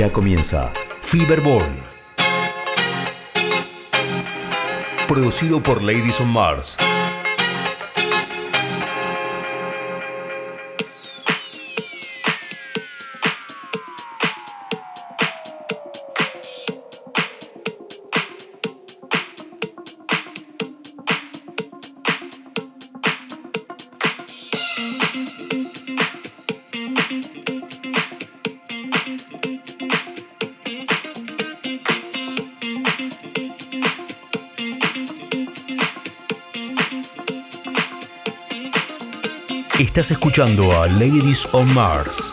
Ya comienza Fiberball. Producido por Ladies on Mars. Estás escuchando a Ladies on Mars.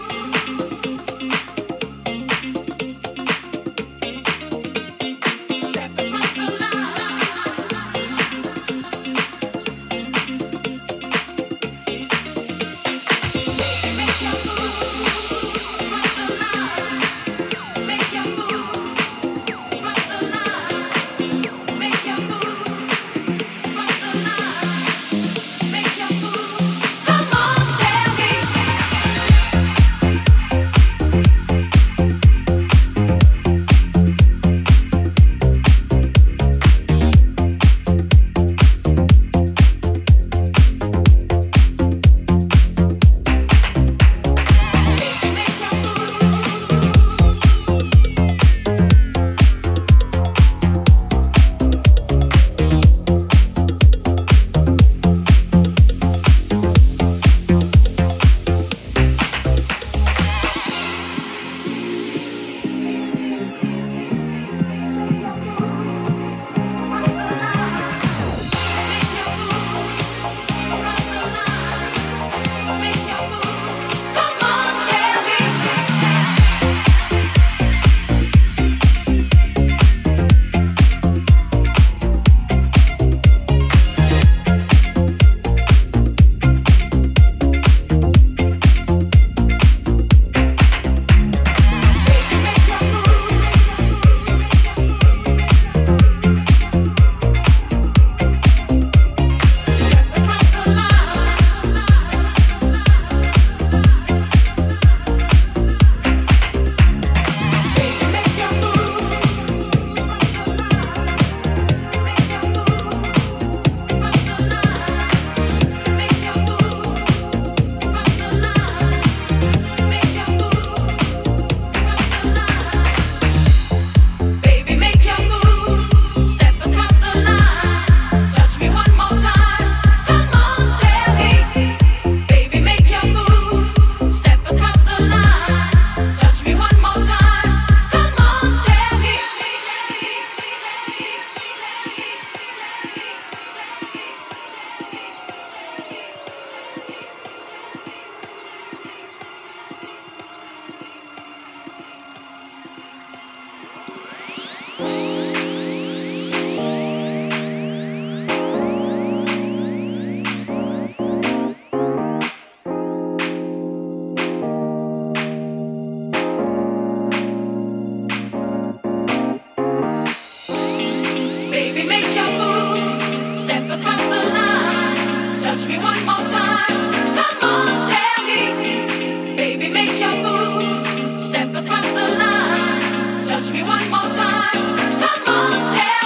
Baby, make your move. Step across the line. Touch me one more time. Come on.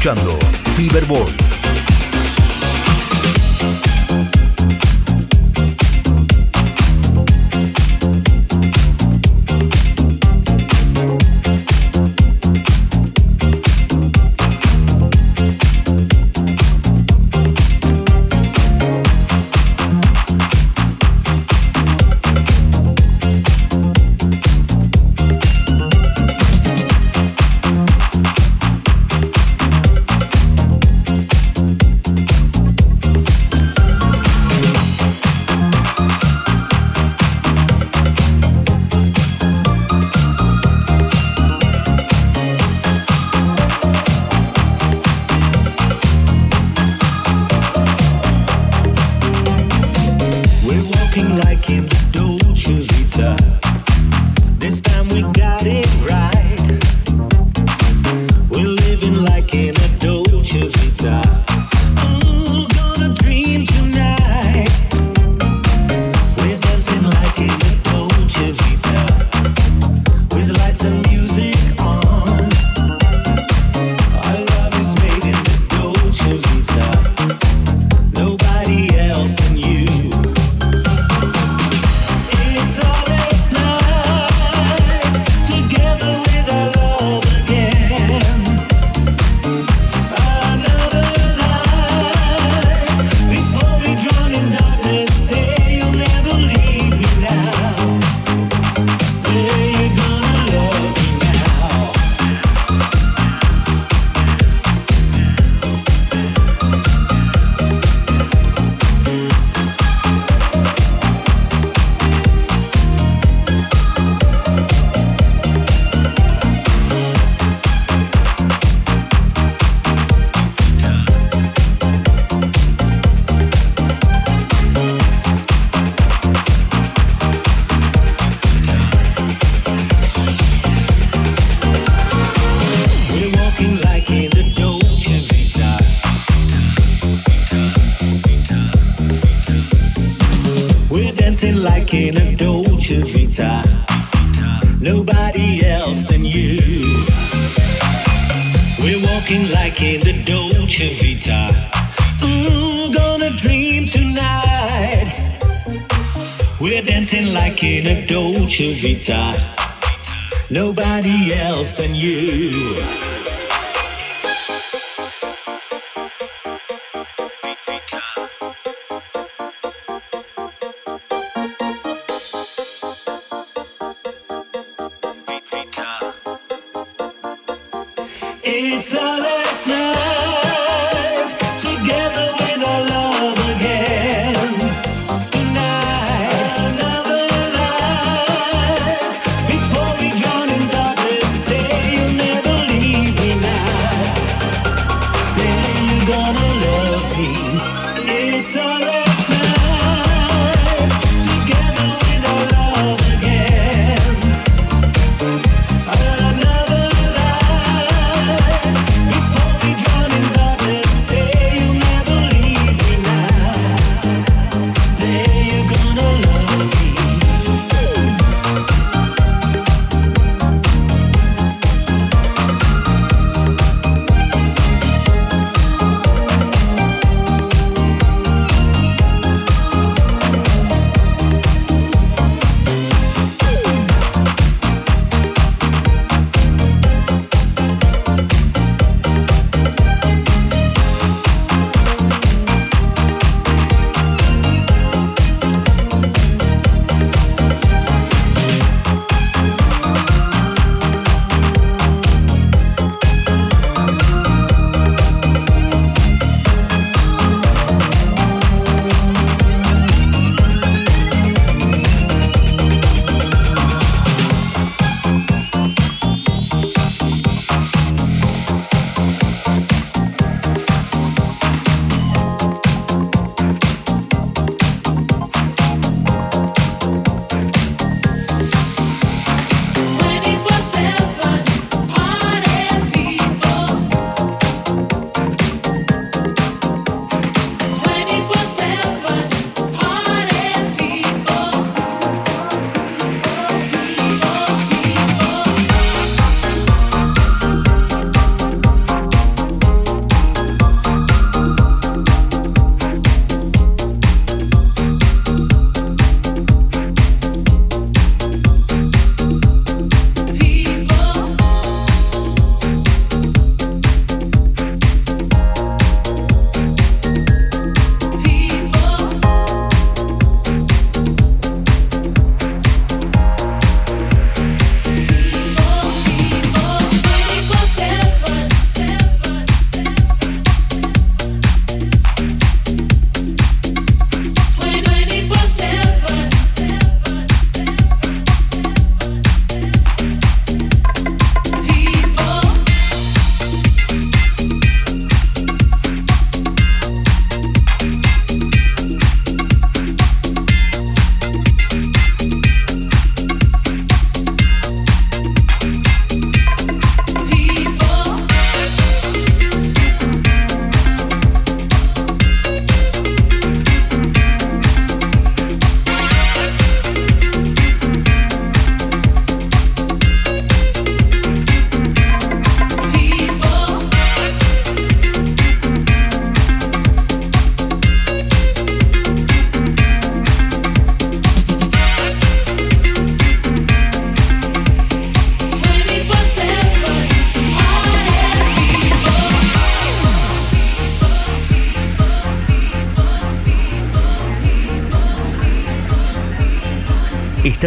escuchando Fever Ball. In a Dolce Vita. Nobody else than you. We're walking like in the Dolce Vita. Ooh, gonna dream tonight. We're dancing like in a Dolce Vita. Nobody else than you.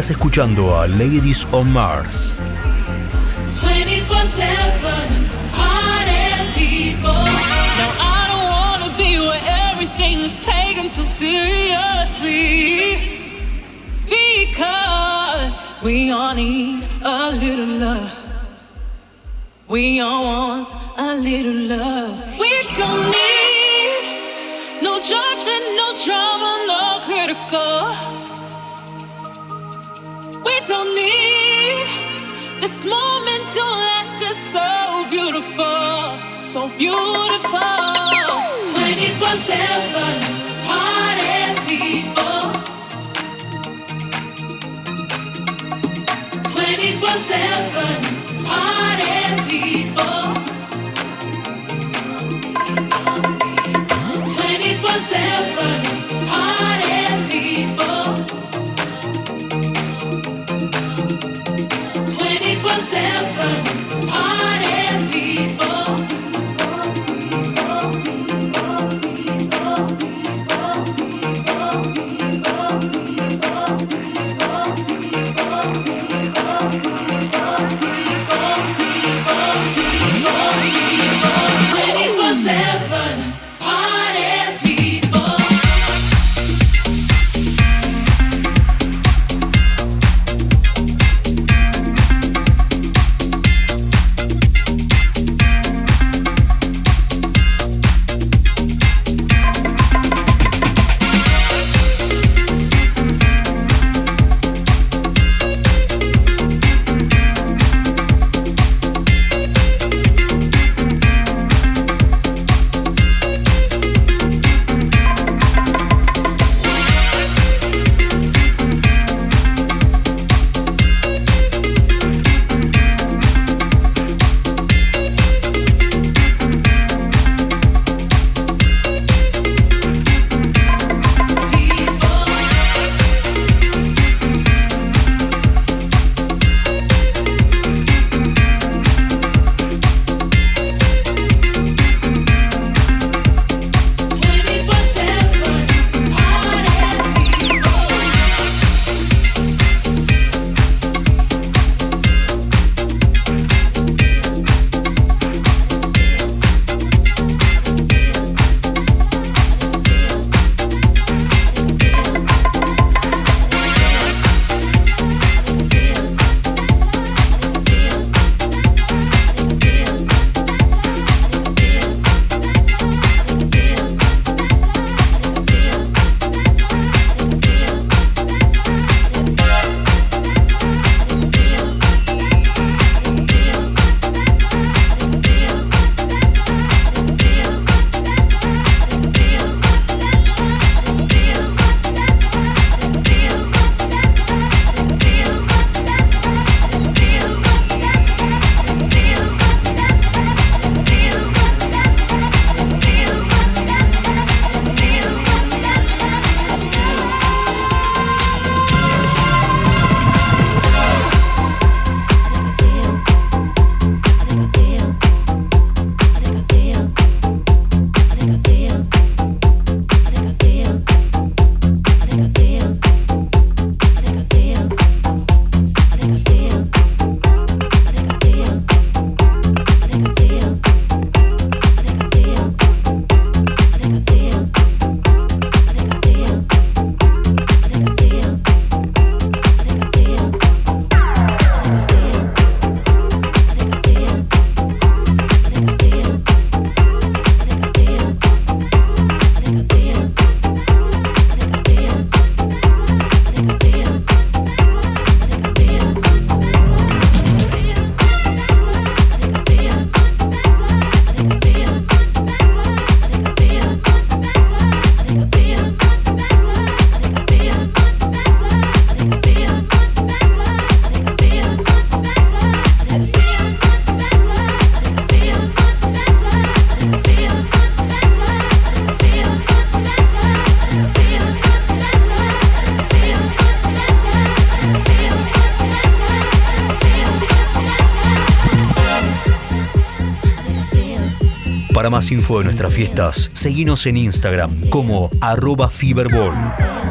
Estás escuchando a Ladies on Mars. 24-7 party people. Now I don't wanna be where everything is taken so seriously. Because we all need a little love. We all want a little love. So beautiful. 24 7 party people. 24 7 party people. Más info de nuestras fiestas, seguinos en Instagram como arroba Fiberball.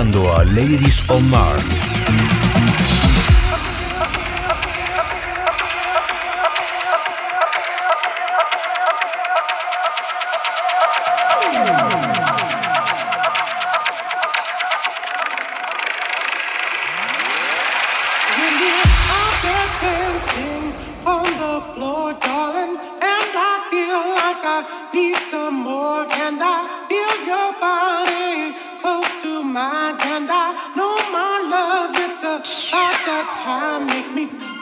Escuchando a Ladies on Mars. And I know my love,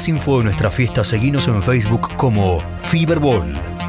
más info de nuestra fiesta, seguinos en Facebook como Fiberball.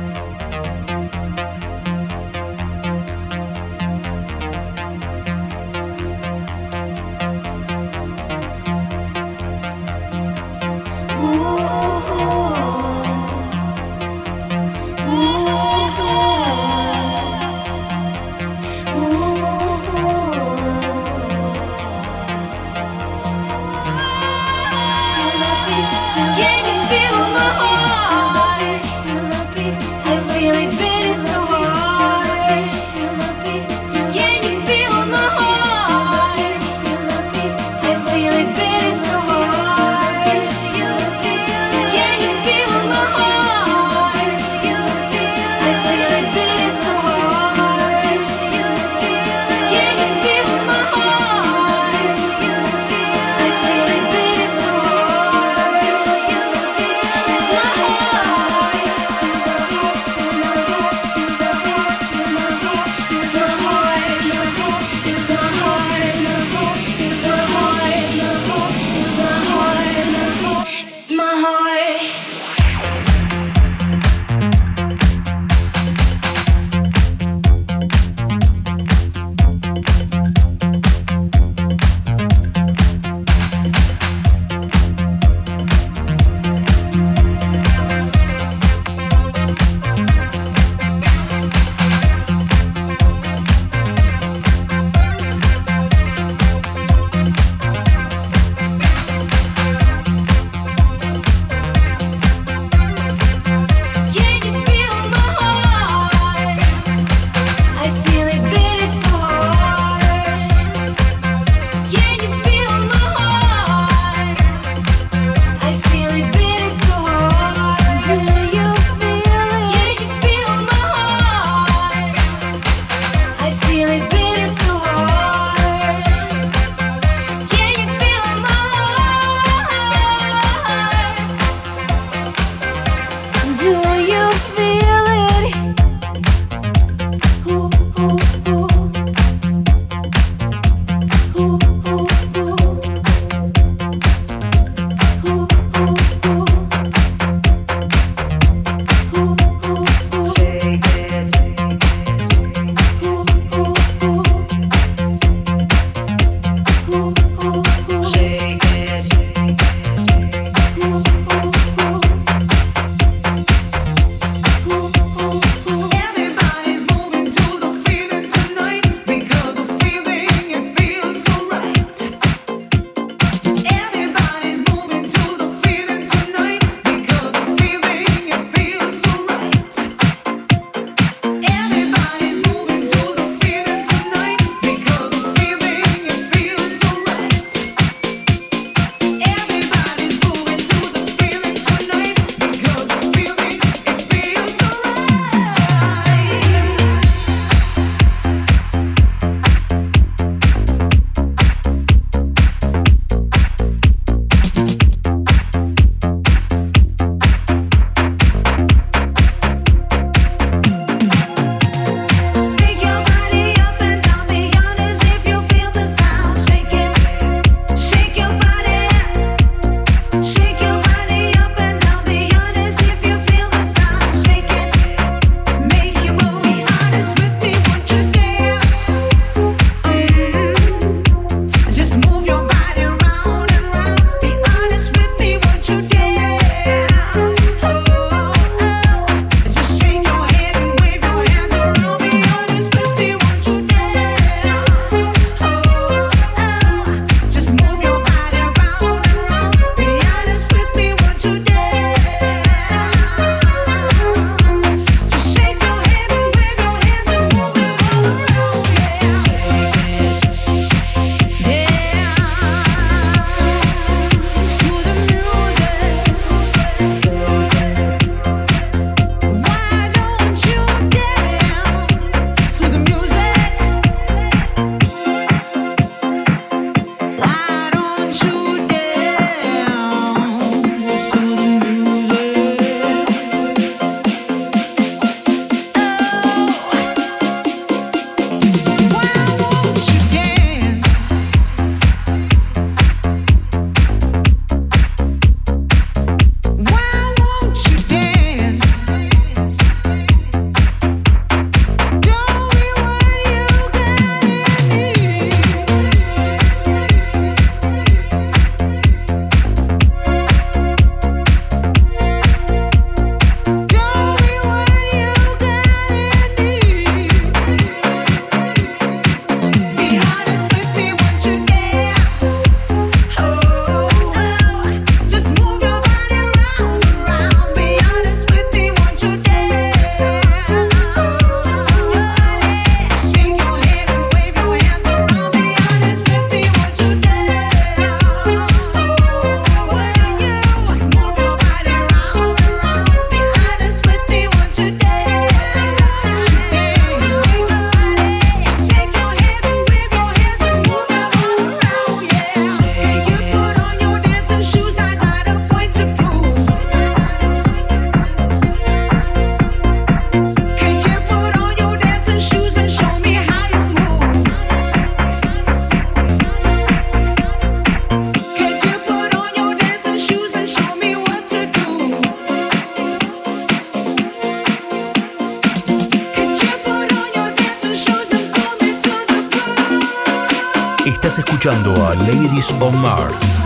Escuchando a Ladies on Mars.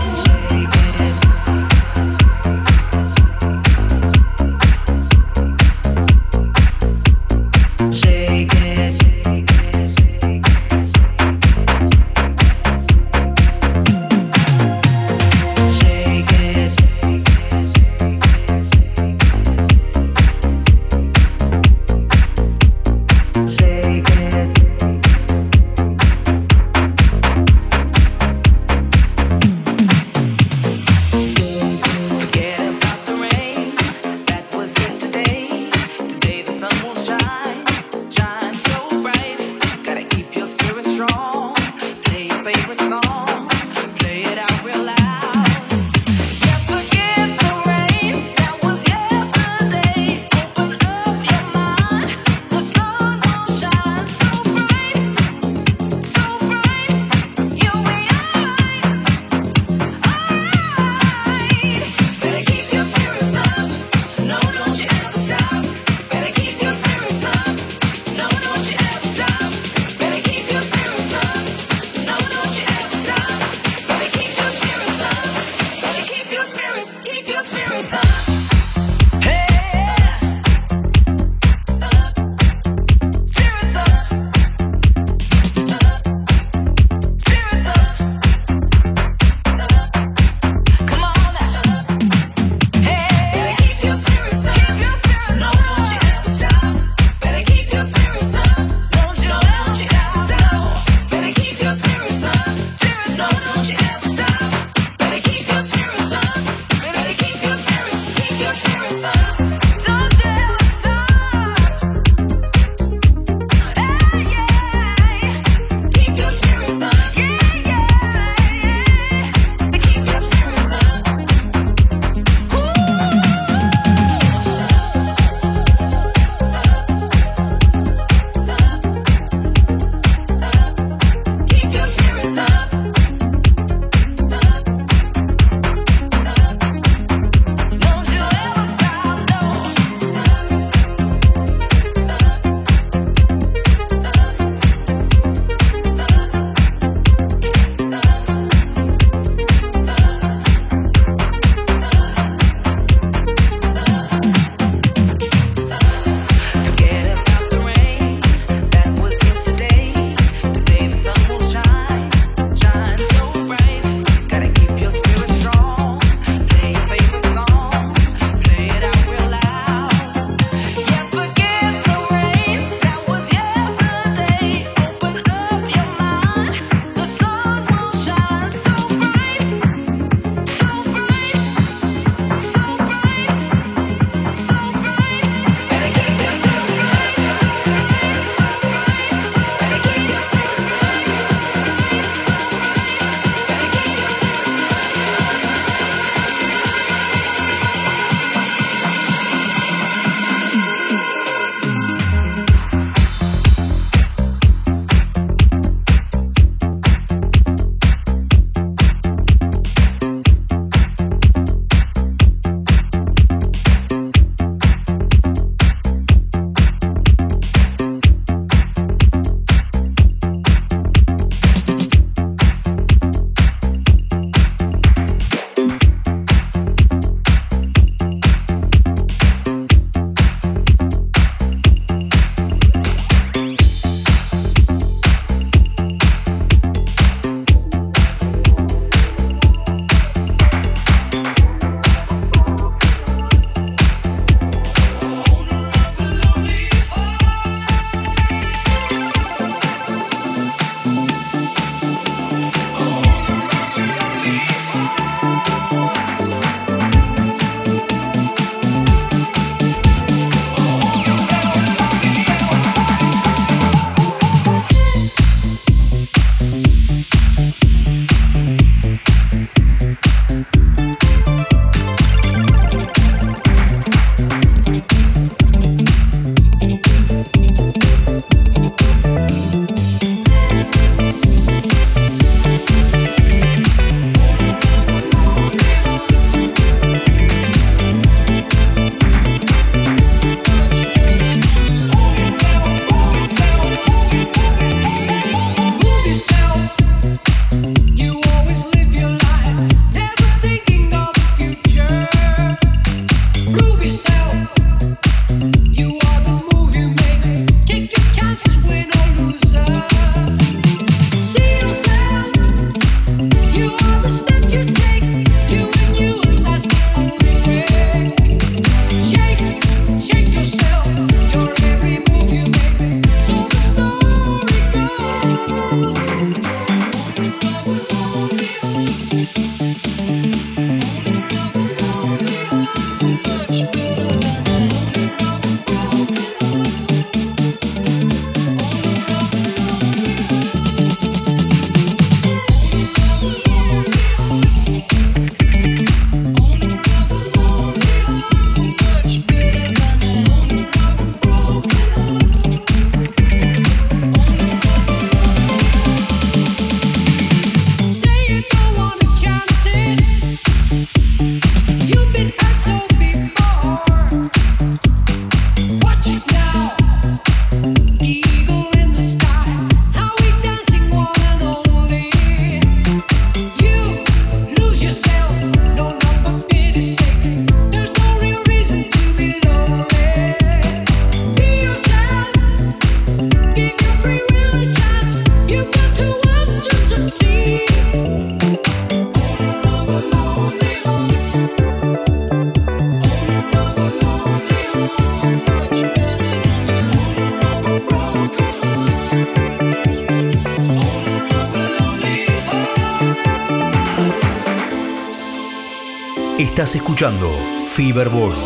Escuchando Fiberball.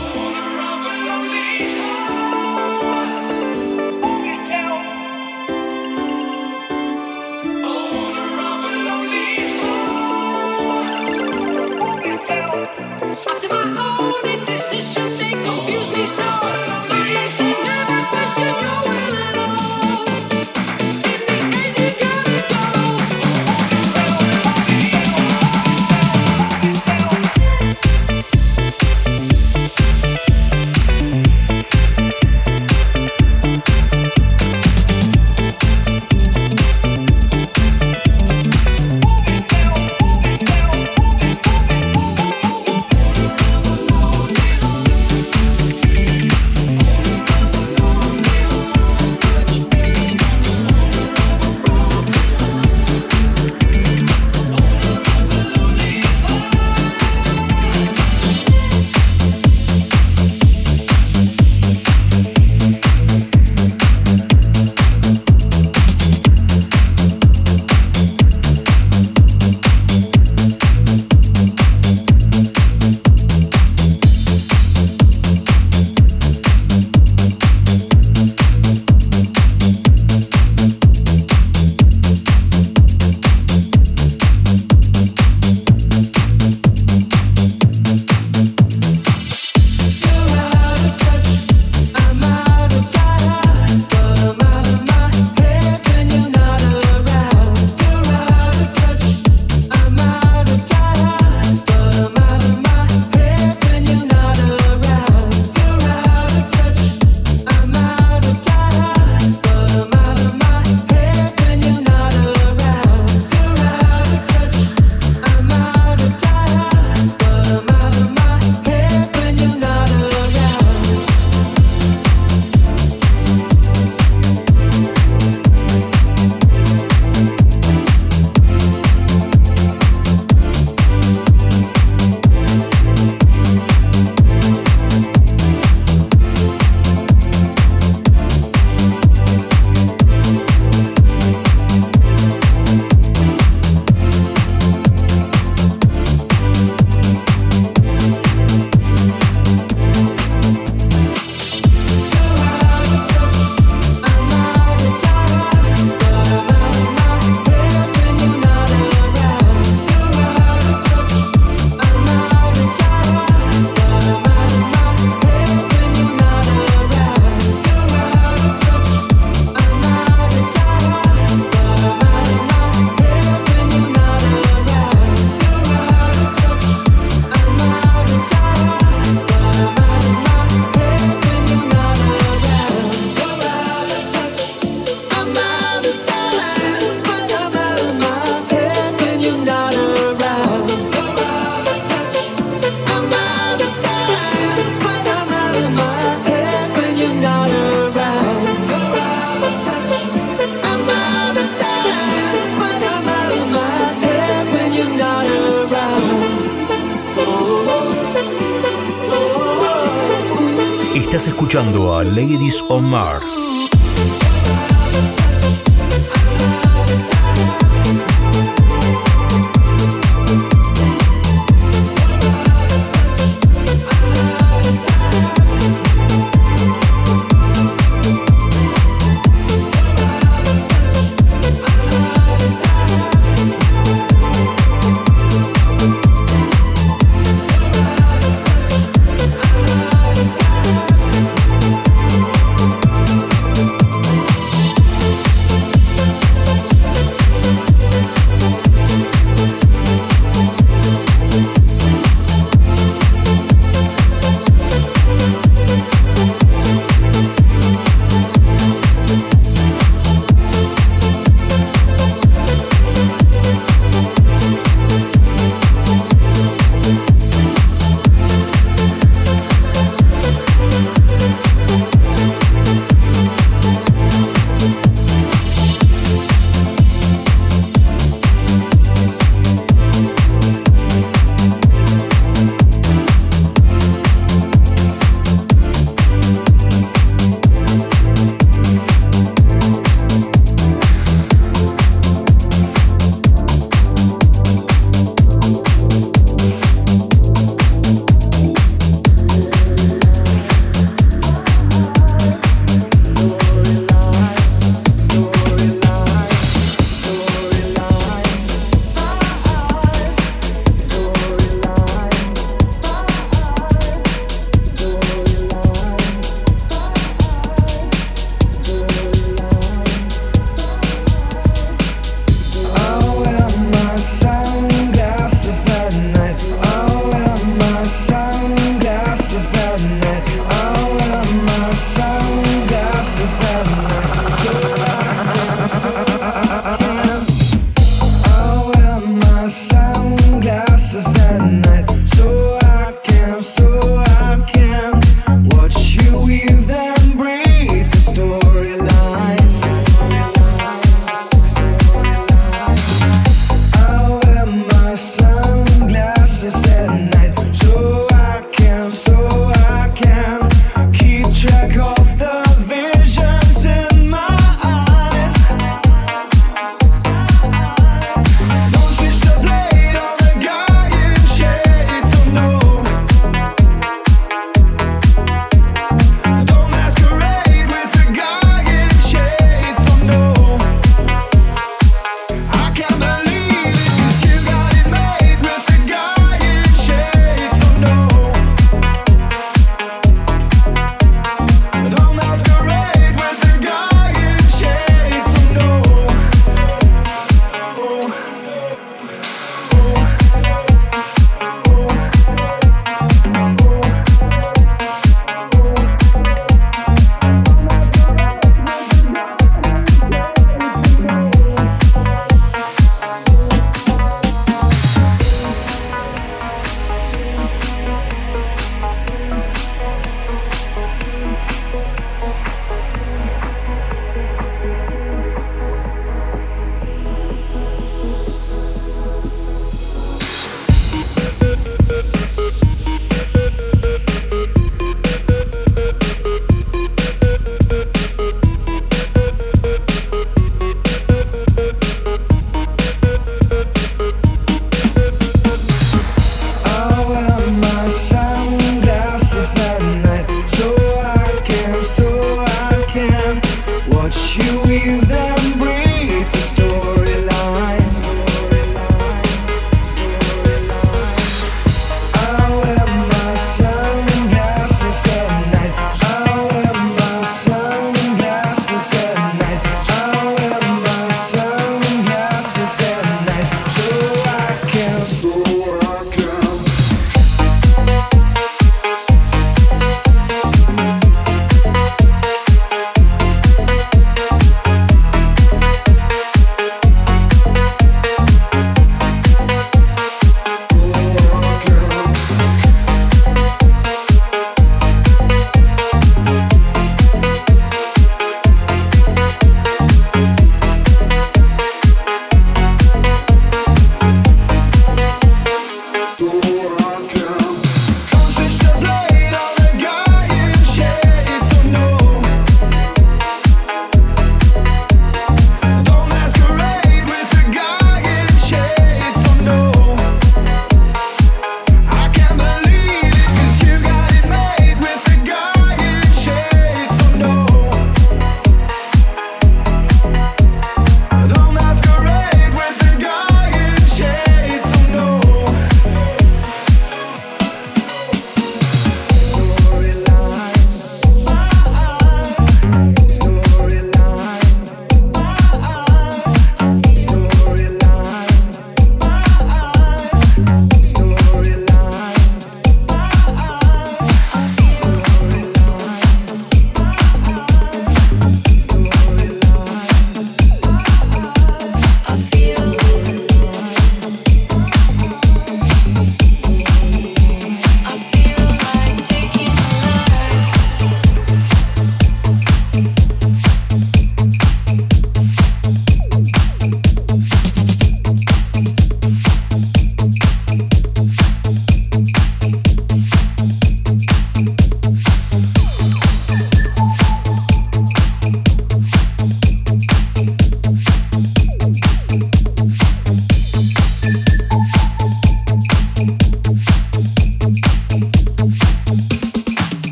On Mars.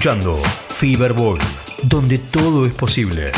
Escuchando Feverball, donde todo es posible.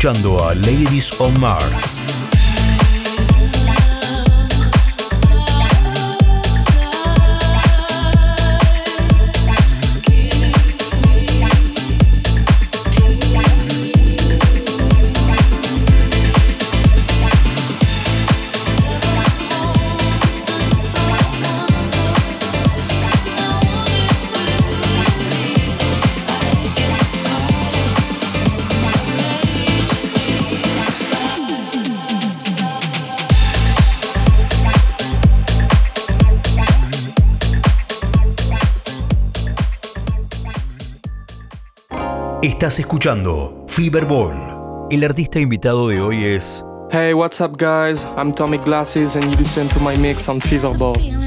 escuchando a Ladies on Mars. Estás escuchando Fiberball. El artista invitado de hoy es Hey, what's up guys? I'm Tommy Glasses and you listen to my mix on Feverball.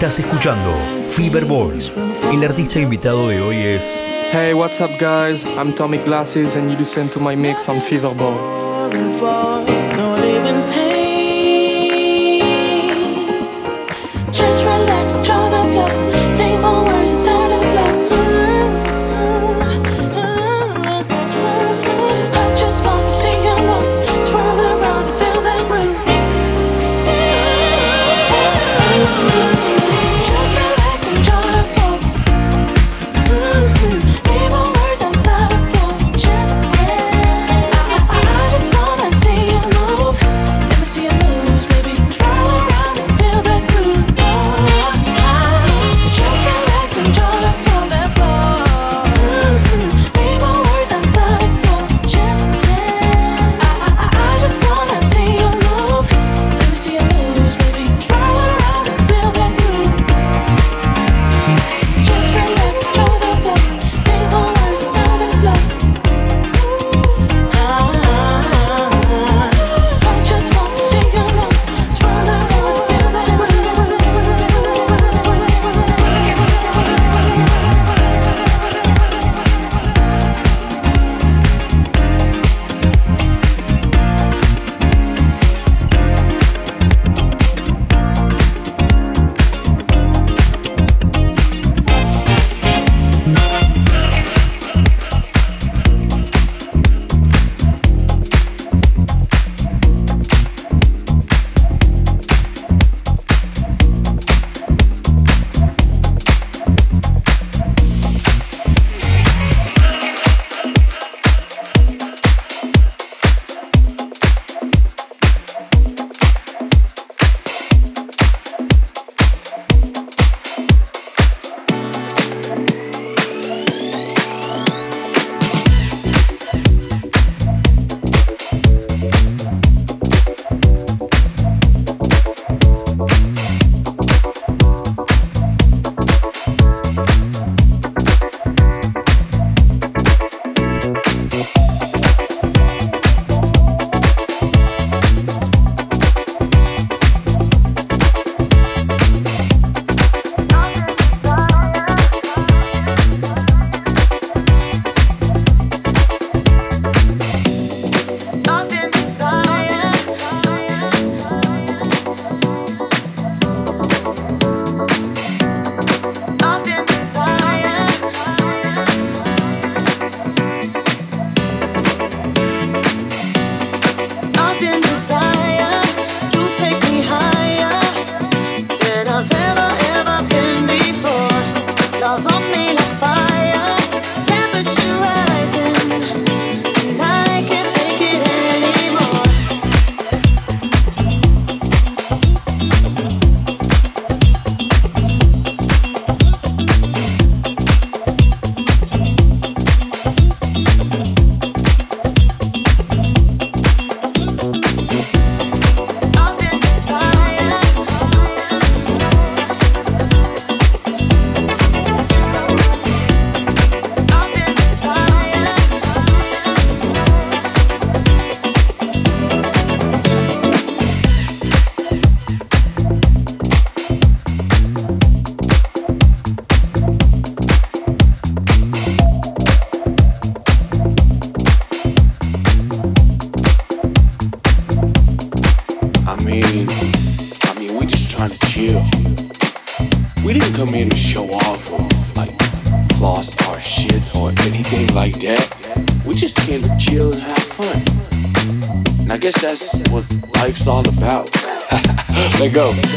Estás escuchando Fever Balls. El artista invitado de hoy es. Hey, what's up, guys? I'm Tommy Glasses, and you listen to my mix on Fever Ball. go.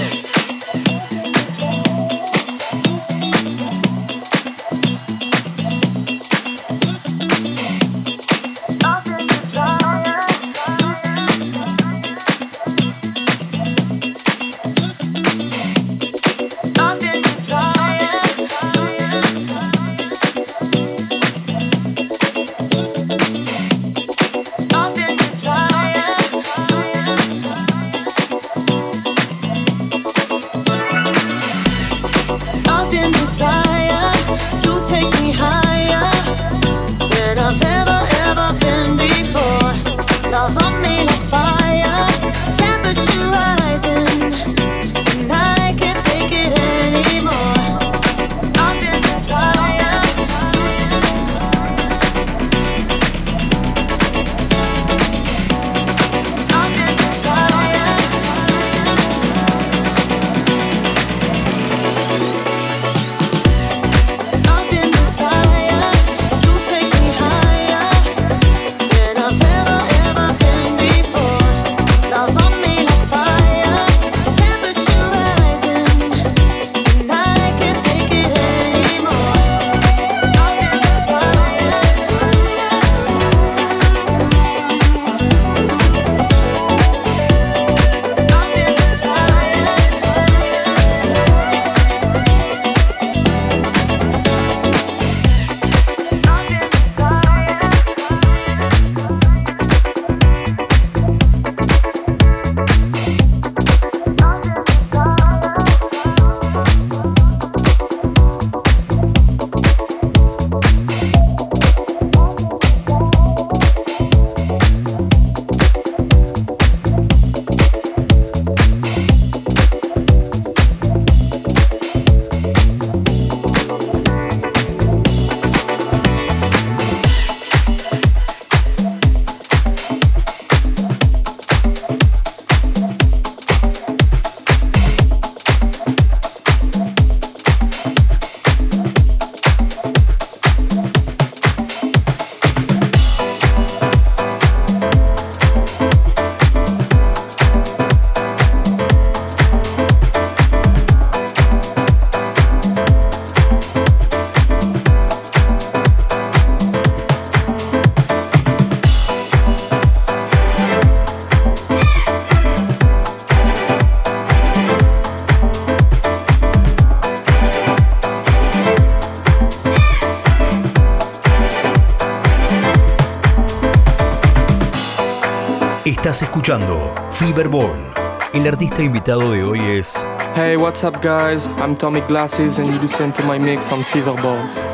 Escuchando Fiberball. El artista invitado de hoy es Hey, what's up, guys? I'm Tommy Glasses, and you listen to my mix on Feverball.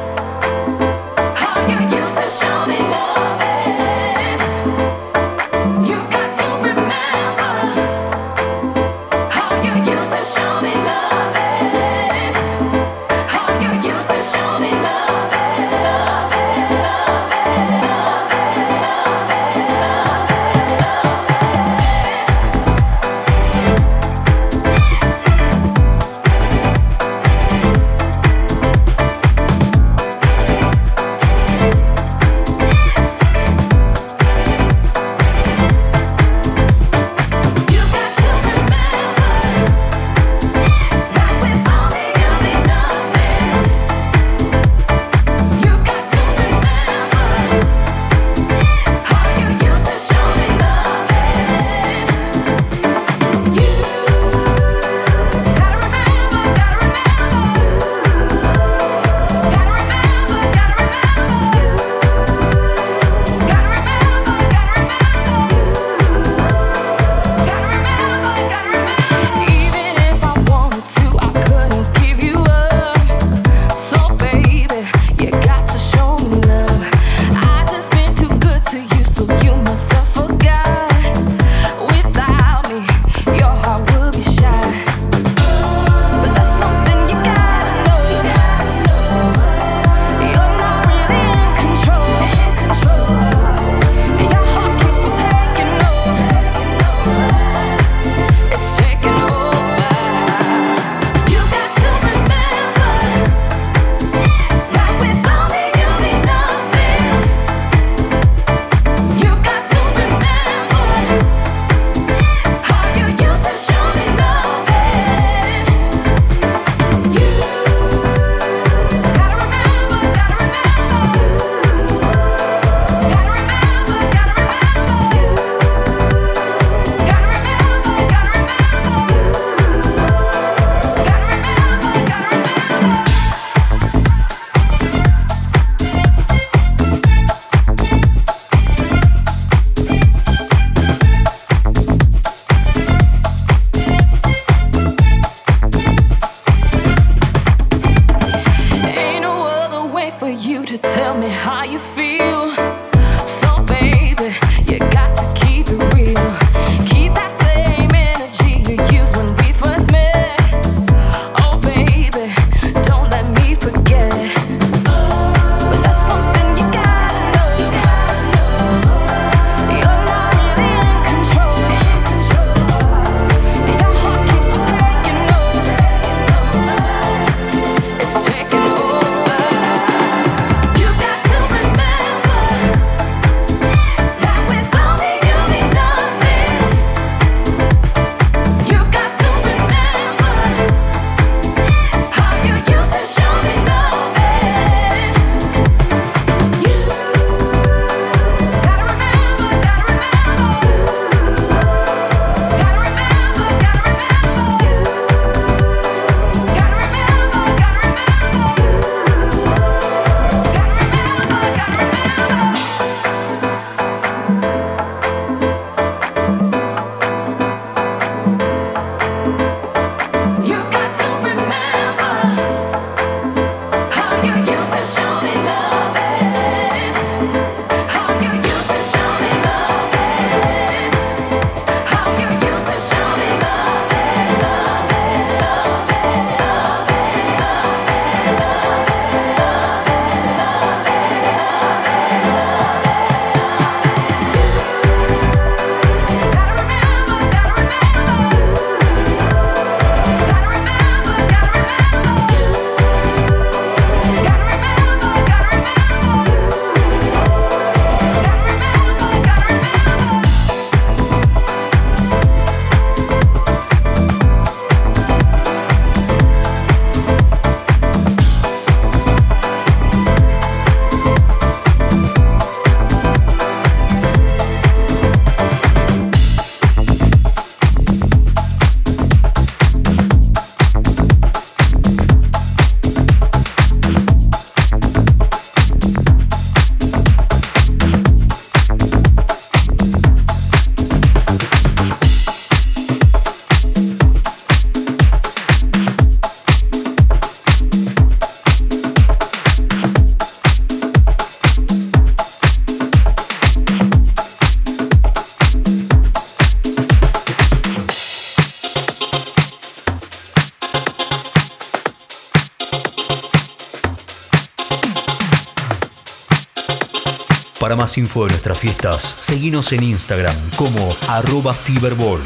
Info de nuestras fiestas, seguinos en Instagram como arroba Fiberball.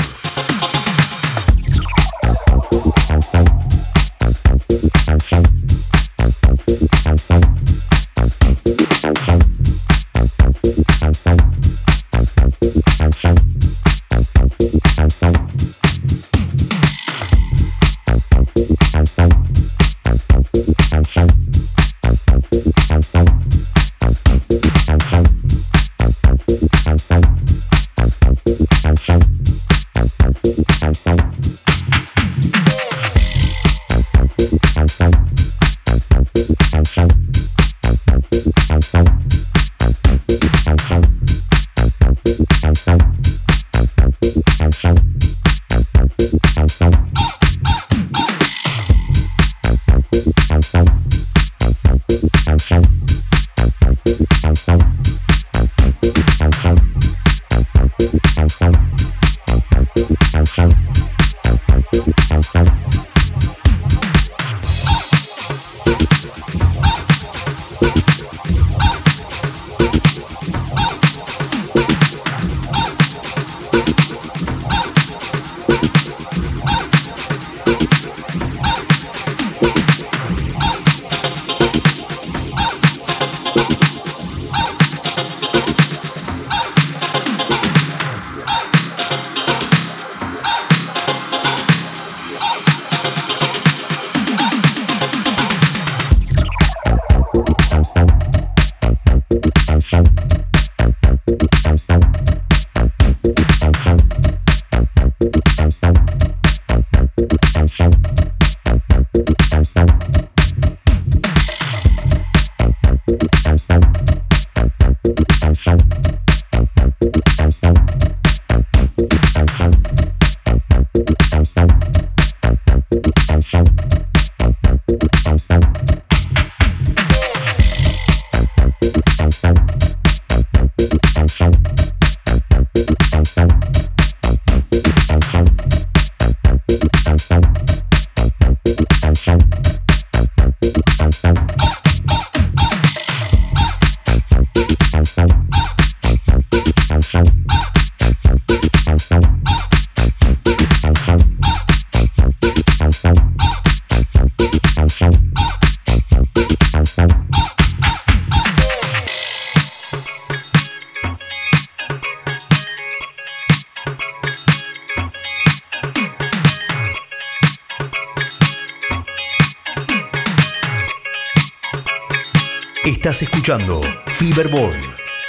Escuchando Fiberball.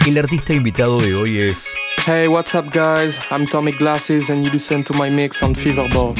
El artista invitado de hoy es Hey, what's up, guys? I'm Tommy Glasses, and you listen to my mix on Feverball.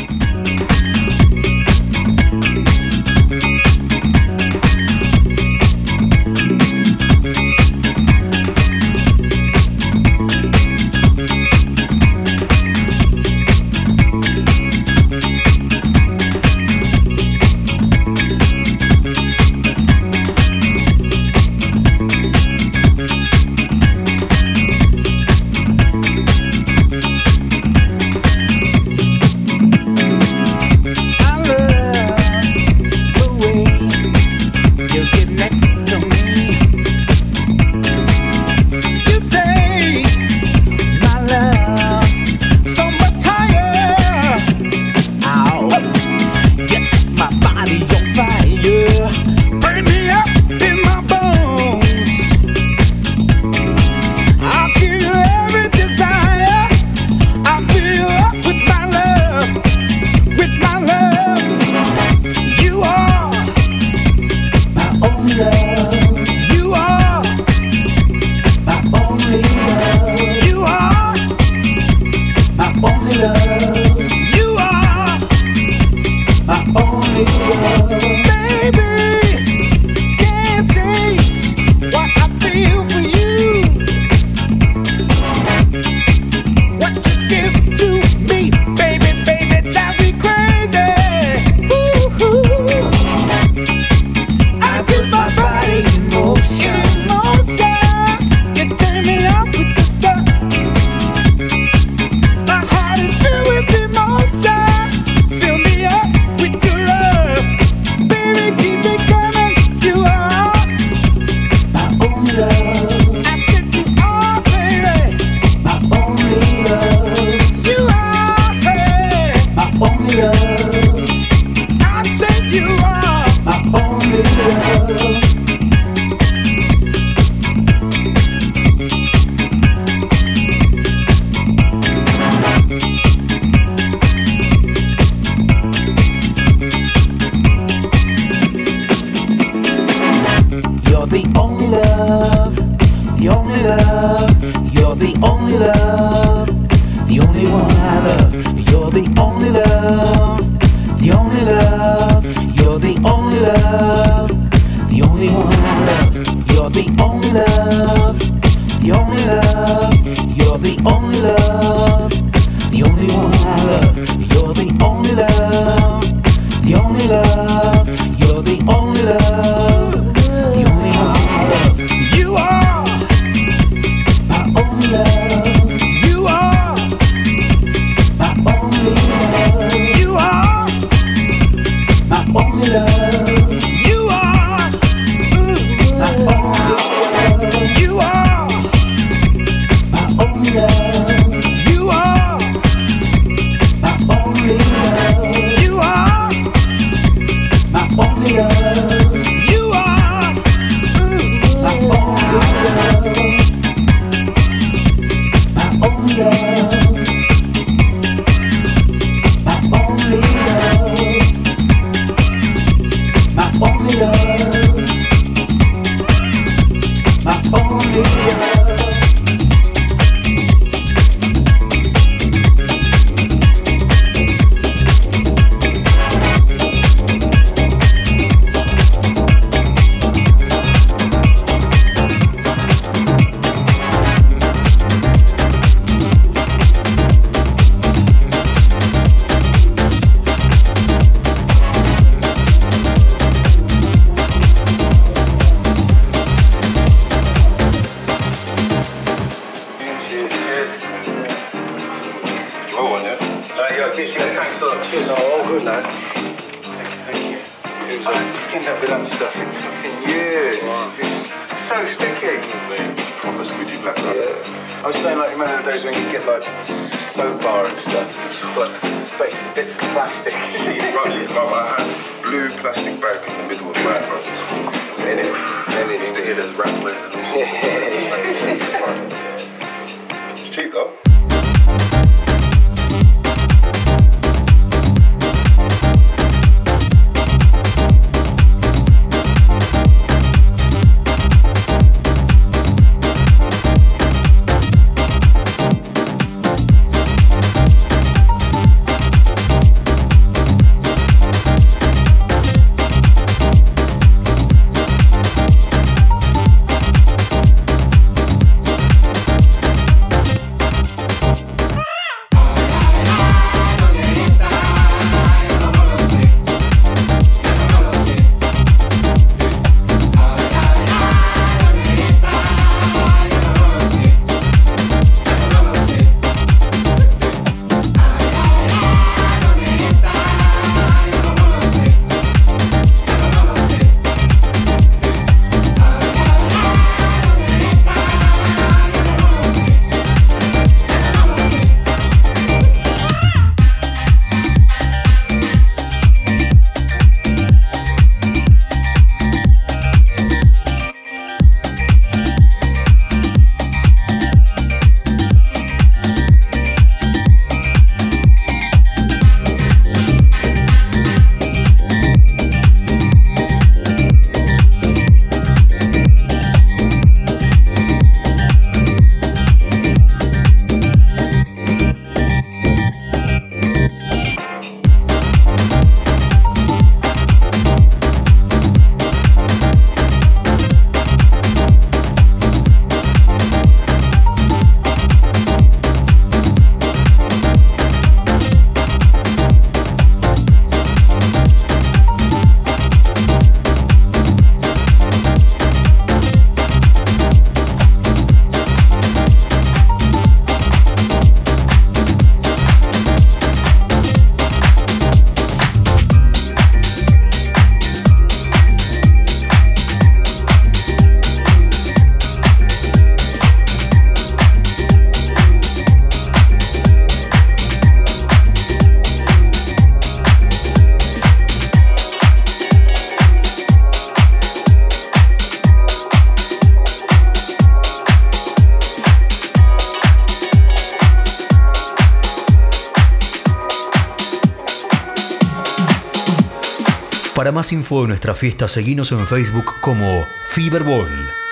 Info de nuestra fiesta, seguinos en Facebook como Fiberball.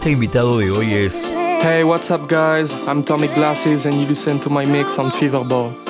Artista invitado de hoy es Hey, what's up, guys? I'm Tommy Glasses, and you listen to my mix on Feverball.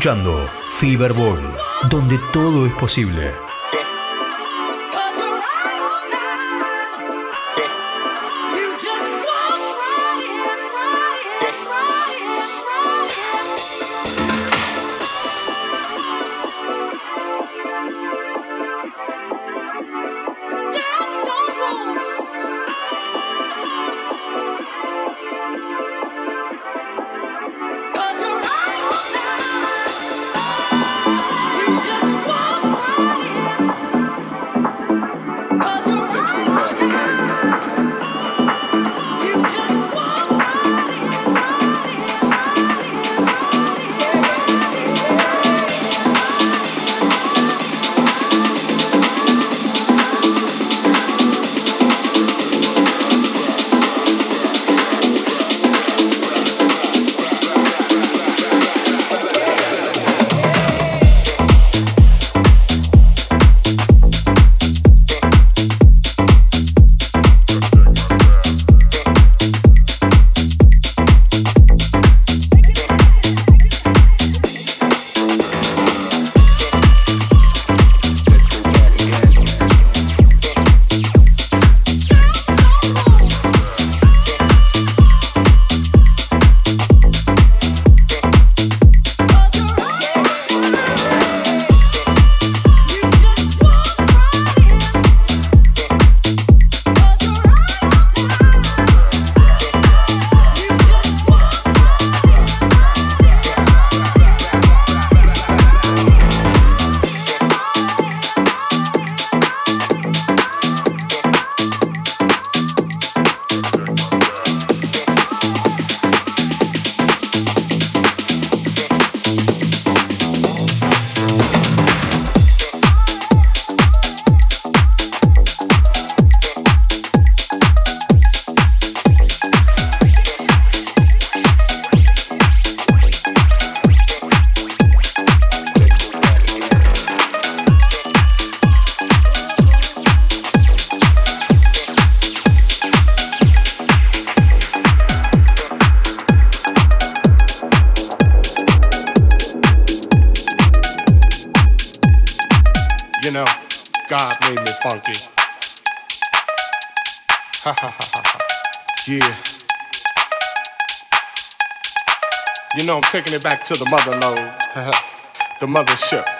escuchando Fever Ball, donde todo es posible. to the mother load, the mothership.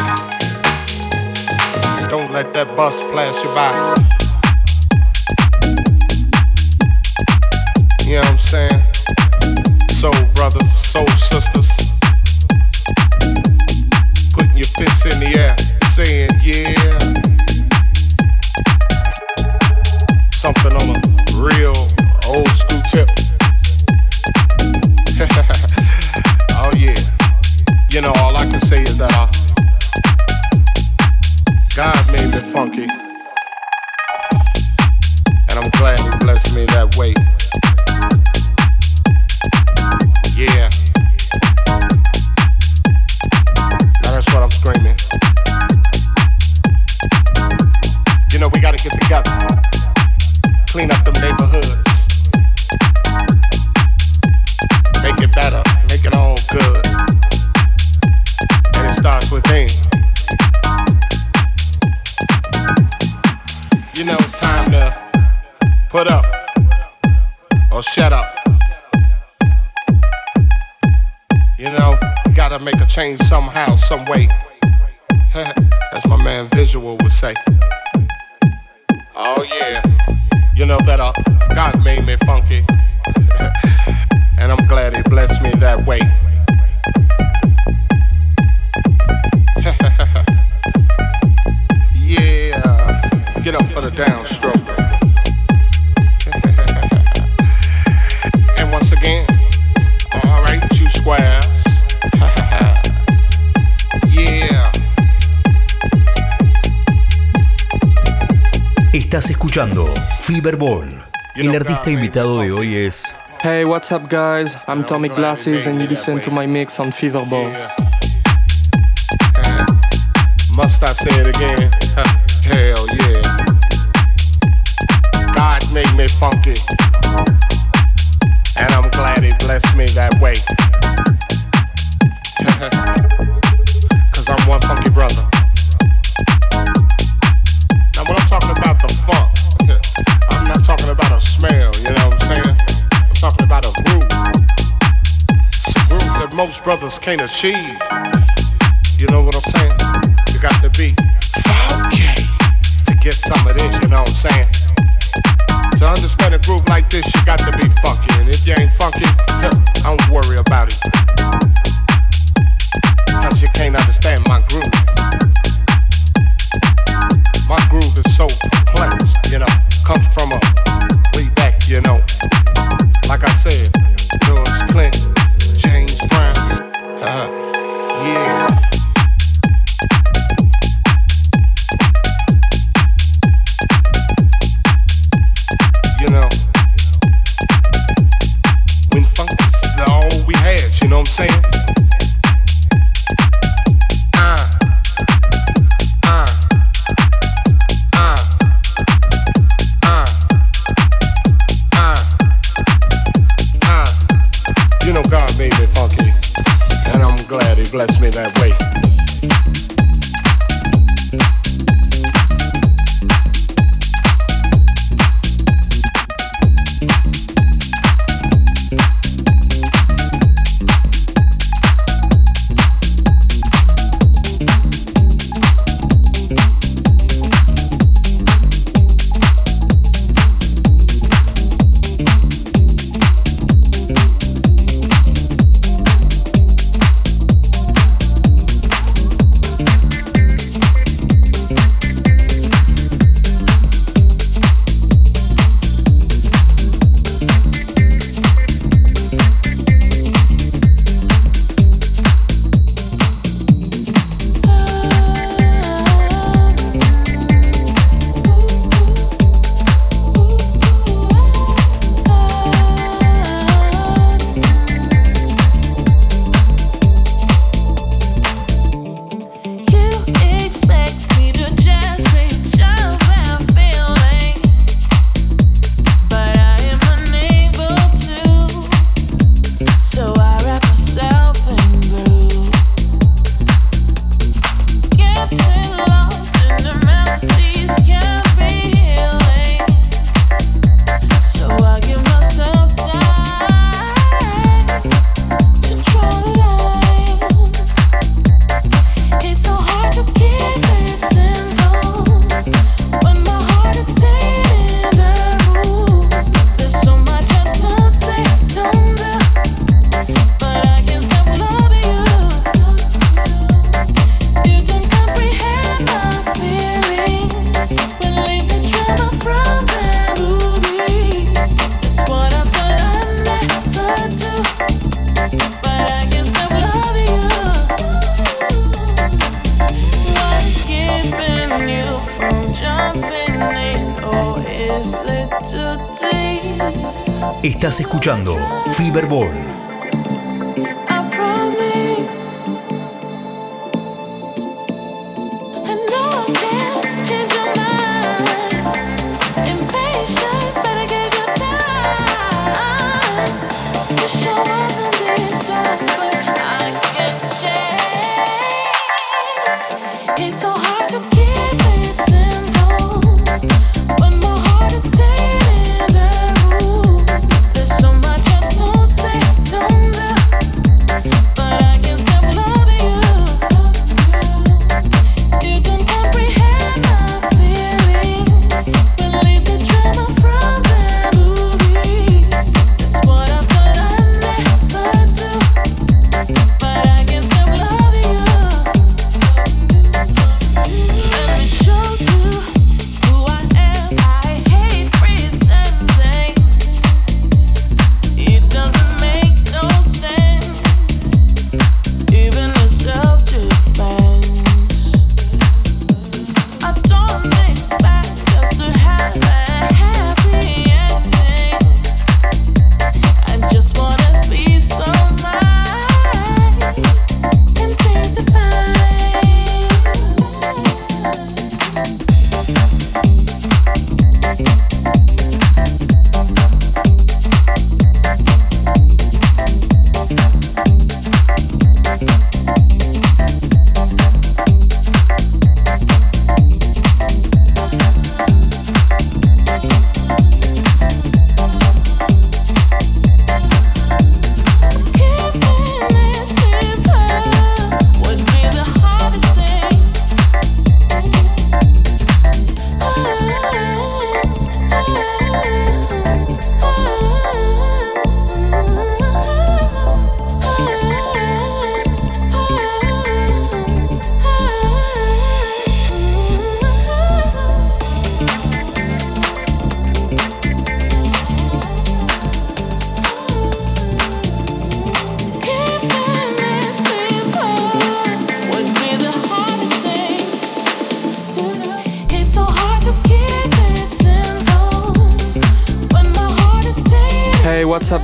Don't let that bus pass you by. Invitado de hoy es Hey, what's up, guys? I'm Tommy Glasses, and you listen to my mix on Feverball. Must I say it again? Hell yeah. God made me funky. And I'm glad he blessed me that way. Cause I'm one funky brother. Now when I'm talking about the funk, smell, you know what I'm saying? I'm talking about a groove. It's a groove that most brothers can't achieve. You know what I'm saying? You got to be funky to get some of this, you know what I'm saying? To understand a groove like this, you got to be funky. And if you ain't funky, don't worry about it. Cause you can't understand my groove. My groove is so complex, you know, comes from a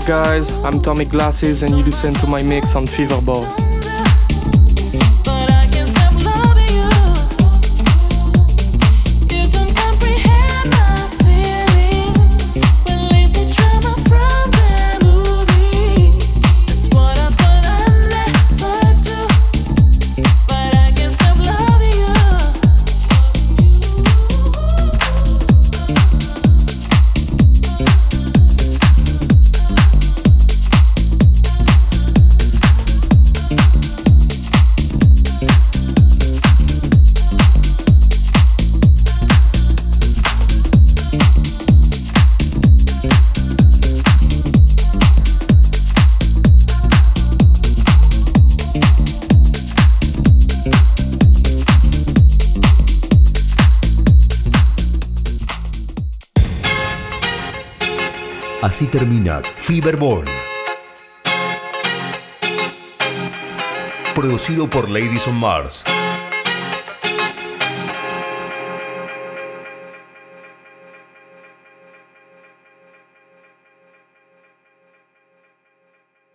guys? I'm Tommy Glasses, and you listen to my mix on Feverball. Así termina. Producido por Ladies on Mars.